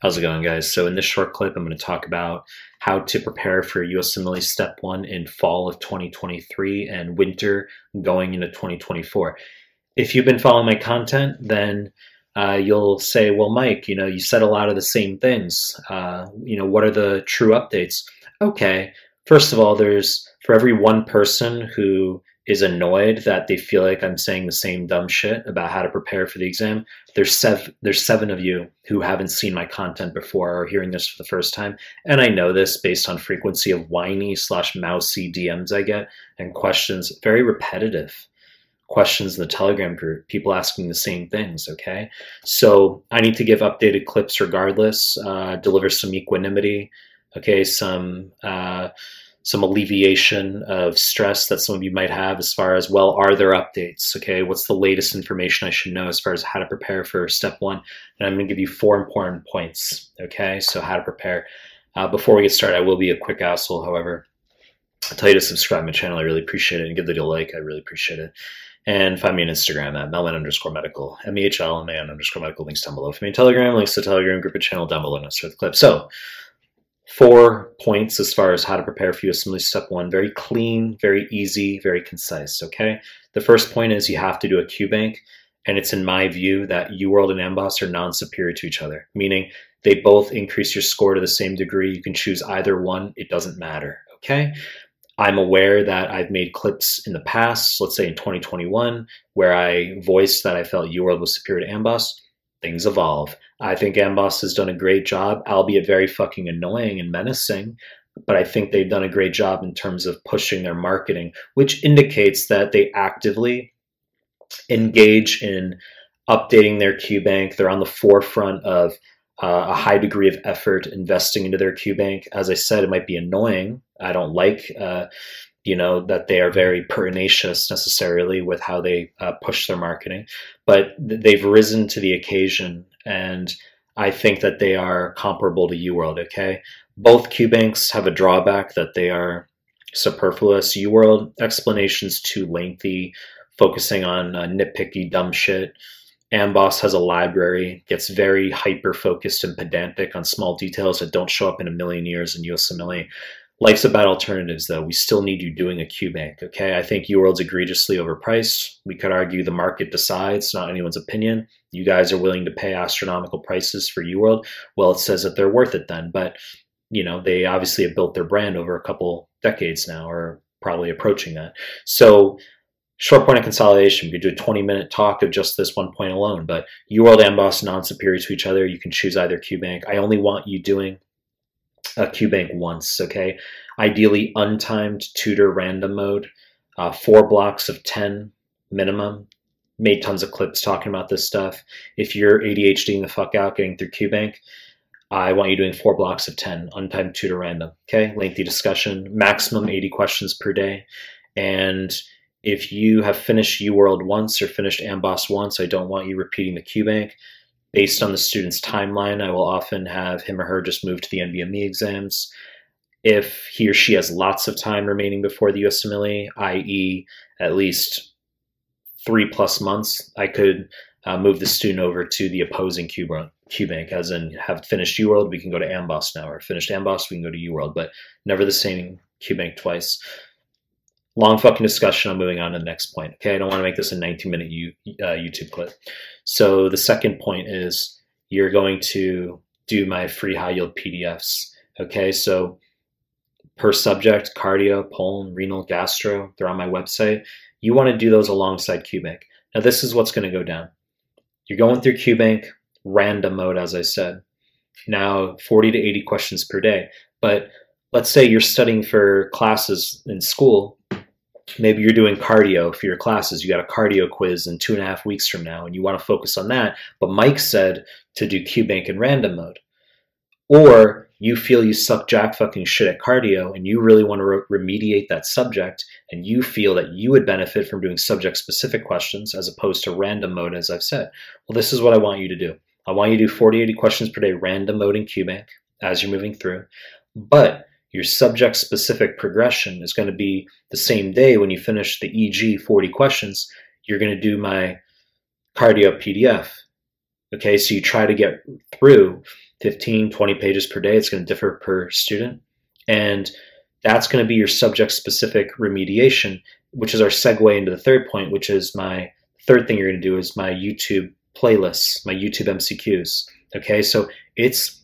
How's it going, guys? So, in this short clip, I'm going to talk about how to prepare for USMLE Step 1 in fall of 2023 and winter going into 2024. If you've been following my content, then uh, you'll say, well, Mike, you know, you said a lot of the same things. Uh, you know, what are the true updates? Okay, first of all, there's for every one person who is annoyed that they feel like I'm saying the same dumb shit about how to prepare for the exam. There's seven there's seven of you who haven't seen my content before or hearing this for the first time. And I know this based on frequency of whiny slash mousy DMs I get and questions, very repetitive questions in the Telegram group, people asking the same things, okay? So I need to give updated clips regardless, uh, deliver some equanimity, okay, some uh, some alleviation of stress that some of you might have as far as well are there updates? Okay what's the latest information i should know as far as how to prepare for step one? And i'm going to give you four important points okay? So how to prepare. Uh, before we get started i will be a quick asshole however. I'll tell you to subscribe to my channel. I really appreciate it. And give the video a like. I really appreciate it. And find me on Instagram at Mehlman underscore medical, M E H L M A N underscore medical. Links down below. For me, Telegram, links to Telegram group and channel down below. Start the clip. So, four points as far as how to prepare for USMLE step one. Very clean, very easy, very concise. Okay. The first point is you have to do a bank, And it's in my view that UWorld and Amboss are non superior to each other, meaning they both increase your score to the same degree. You can choose either one, it doesn't matter. Okay. I'm aware that I've made clips in the past, let's say in 2021, where I voiced that I felt UWorld was superior to Amboss things evolve. I think Amboss has done a great job, albeit very fucking annoying and menacing. But I think they've done a great job in terms of pushing their marketing, which indicates that they actively engage in updating their QBank. They're on the forefront of uh, a high degree of effort investing into their QBank. As I said, it might be annoying. I don't like uh, you know that they are very pertinacious necessarily with how they uh, push their marketing. But they've risen to the occasion and i think that they are comparable to uworld okay? Both qbanks have a drawback that they are superfluous. Uworld explanations too lengthy focusing on uh, nitpicky dumb shit. Amboss has a library gets very hyper focused and pedantic on small details that don't show up in a million years in USMLE. Life's about alternatives, though. We still need you doing a QBank, okay? I think UWorld's egregiously overpriced. We could argue the market decides, not anyone's opinion. You guys are willing to pay astronomical prices for UWorld. Well, it says that they're worth it then, but you know, they obviously have built their brand over a couple decades now, or probably approaching that. So short point of consolidation. We could do a 20 minute talk of just this one point alone, but UWorld and Boss non-superior to each other. You can choose either QBank. I only want you doing a QBank once, okay? Ideally untimed tutor random mode, uh, four blocks of 10 minimum. Made tons of clips talking about this stuff. If you're ADHDing the fuck out getting through QBank, I want you doing four blocks of 10, untimed tutor random, okay? Lengthy discussion, maximum 80 questions per day. And if you have finished UWorld once or finished Amboss once, I don't want you repeating the QBank based on the student's timeline, I will often have him or her just move to the NBME exams. If he or she has lots of time remaining before the USMLE, i.e., at least three plus months, I could uh, move the student over to the opposing QBank, as in have finished UWorld, we can go to Amboss now, or finished Amboss, we can go to UWorld, but never the same QBank twice long fucking discussion. I'm moving on to the next point. Okay, I don't want to make this a 19 minute U, uh, YouTube clip. So the second point is you're going to do my free high yield PDFs. Okay, so per subject, cardio, pulm, renal, gastro, they're on my website. You want to do those alongside QBank. Now, this is what's going to go down. You're going through QBank, random mode, as I said. Now, 40 to 80 questions per day. But let's say you're studying for classes in school maybe you're doing cardio for your classes. You got a cardio quiz in two and a half weeks from now, and you want to focus on that. But Mike said to do QBank in random mode. Or you feel you suck jack fucking shit at cardio and you really want to re- remediate that subject and you feel that you would benefit from doing subject specific questions as opposed to random mode, as I've said. Well, this is what I want you to do. I want you to do 40, 80 questions per day, random mode in QBank as you're moving through. But your subject specific progression is going to be the same day when you finish the EG 40 questions, you're going to do my cardio PDF. Okay, so you try to get through 15, 20 pages per day. It's going to differ per student. And that's going to be your subject specific remediation, which is our segue into the third point, which is my third thing you're going to do is my YouTube playlists, my YouTube MCQs. Okay, so it's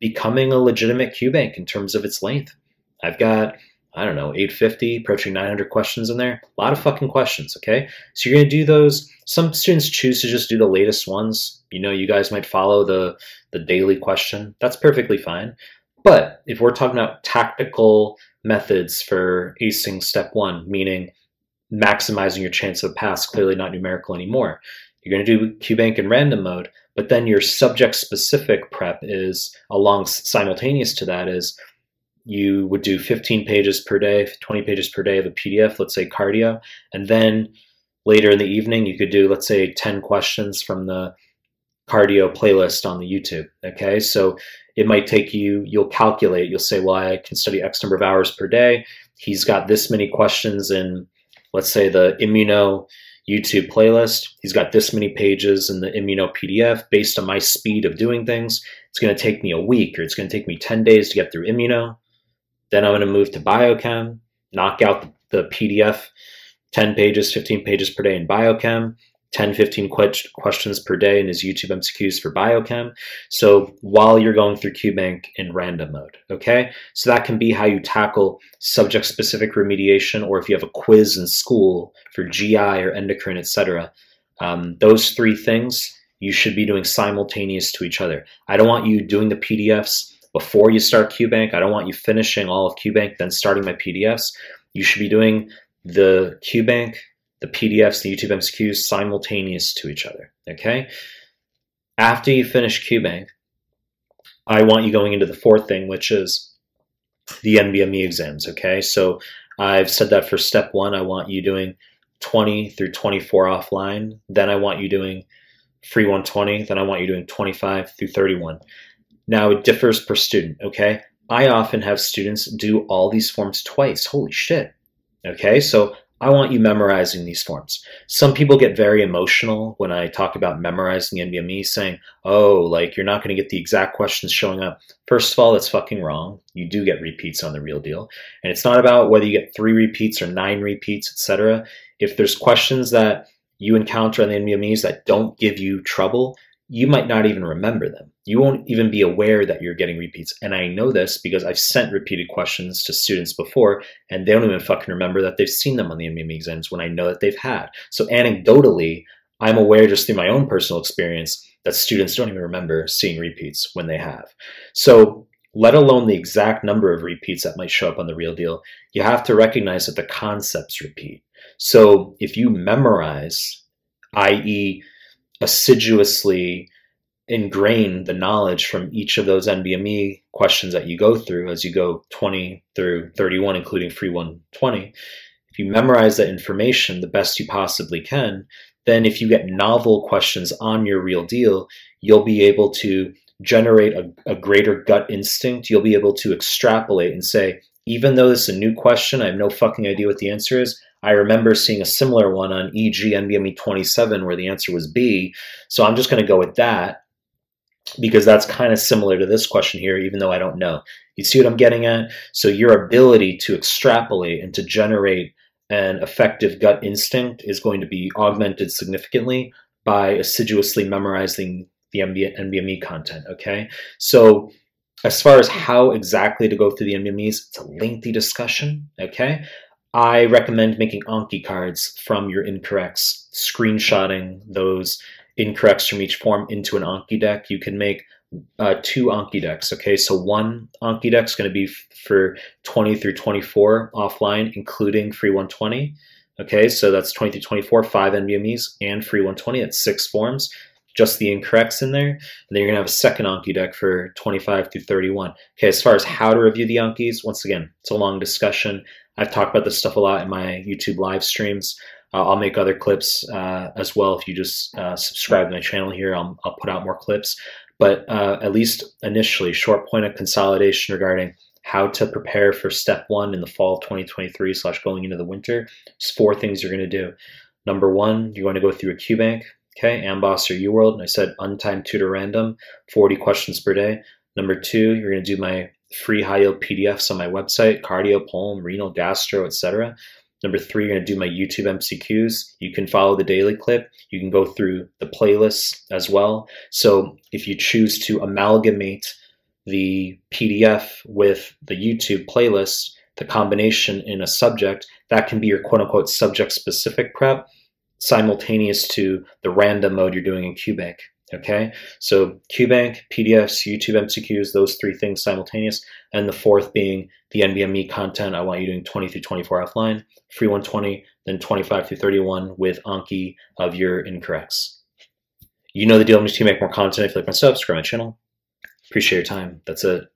becoming a legitimate QBank in terms of its length. I've got, I don't know, 850, approaching 900 questions in there. A lot of fucking questions, okay? So you're going to do those. Some students choose to just do the latest ones. You know, you guys might follow the, the daily question. That's perfectly fine. But if we're talking about tactical methods for acing step one, meaning maximizing your chance of a pass, clearly not numerical anymore, you're going to do QBank in random mode, but then your subject specific prep is along simultaneous to that is you would do 15 pages per day, 20 pages per day of a PDF, let's say cardio, and then later in the evening you could do let's say 10 questions from the cardio playlist on the YouTube. Okay, so it might take you, you'll calculate, you'll say, well, I can study X number of hours per day. He's got this many questions in, let's say, the immuno YouTube playlist. He's got this many pages in the immuno PDF based on my speed of doing things. It's going to take me a week or it's going to take me 10 days to get through immuno. Then I'm going to move to biochem, knock out the, PDF, 10 pages, 15 pages per day in biochem. 10, 15 questions per day in his YouTube MCQs for biochem. So while you're going through QBank in random mode, okay? So that can be how you tackle subject specific remediation, or if you have a quiz in school for GI or endocrine, etc. Um, those three things you should be doing simultaneous to each other. I don't want you doing the PDFs before you start QBank. I don't want you finishing all of QBank, then starting my PDFs. You should be doing the QBank the PDFs, the YouTube MCQs simultaneous to each other. Okay. After you finish QBank, I want you going into the fourth thing, which is the NBME exams. Okay. So I've said that for step one, I want you doing 20 through 24 offline. Then I want you doing free 120. Then I want you doing 25 through 31. Now it differs per student. Okay. I often have students do all these forms twice. Holy shit. Okay. So I want you memorizing these forms. Some people get very emotional when I talk about memorizing NBME, saying, oh, like you're not going to get the exact questions showing up. First of all, that's fucking wrong. You do get repeats on the real deal. And it's not about whether you get three repeats or nine repeats, etc. If there's questions that you encounter on the NBMEs that don't give you trouble, you might not even remember them. You won't even be aware that you're getting repeats. And I know this because I've sent repeated questions to students before, and they don't even fucking remember that they've seen them on the NBME exams when I know that they've had. So anecdotally, I'm aware just through my own personal experience that students don't even remember seeing repeats when they have. So let alone the exact number of repeats that might show up on the real deal, you have to recognize that the concepts repeat. So if you memorize, i.e., assiduously ingrain the knowledge from each of those NBME questions that you go through as you go 20 through 31, including free 120. If you memorize that information the best you possibly can, then if you get novel questions on your real deal, you'll be able to generate a, a greater gut instinct. You'll be able to extrapolate and say, even though this is a new question, I have no fucking idea what the answer is. I remember seeing a similar one on EG NBME 27 where the answer was B. So I'm just going to go with that because that's kind of similar to this question here, even though I don't know. You see what I'm getting at? So your ability to extrapolate and to generate an effective gut instinct is going to be augmented significantly by assiduously memorizing the NBME content. Okay. So as far as how exactly to go through the NBMEs, it's a lengthy discussion. Okay. I recommend making Anki cards from your incorrects, screenshotting those incorrects from each form into an Anki deck. You can make uh, two Anki decks. Okay, so one Anki deck is going to be f- for 20 through 24 offline, including free 120. Okay, so that's 20 through 24, five NBMEs and free 120. That's six forms, just the incorrects in there. And then you're going to have a second Anki deck for 25 through 31. Okay, as far as how to review the Ankis, once again, it's a long discussion. I've talked about this stuff a lot in my YouTube live streams. Uh, I'll make other clips uh, as well. If you just uh, subscribe to my channel here, I'll, I'll put out more clips. But uh, at least initially, short point of consolidation regarding how to prepare for step one in the fall of 2023 slash going into the winter. There's four things you're going to do. Number one, you're going to go through a QBank. Okay, Amboss or UWorld. And I said untimed tutor random, 40 questions per day. Number two, you're going to do my free high yield PDFs on my website, cardio, pulm, renal, gastro, etc. Number three, you're going to do my YouTube MCQs. You can follow the daily clip. You can go through the playlists as well. So if you choose to amalgamate the PDF with the YouTube playlist, the combination in a subject, that can be your quote unquote subject specific prep simultaneous to the random mode you're doing in QBank. Okay, so QBank, PDFs, YouTube MCQs, those three things simultaneous, and the fourth being the NBME content. I want you doing 20 through 24 offline, free 120, then 25 through 31 with Anki of your incorrects. You know the deal. I'm just to make more content. If you like my stuff, subscribe my channel. Appreciate your time. That's it.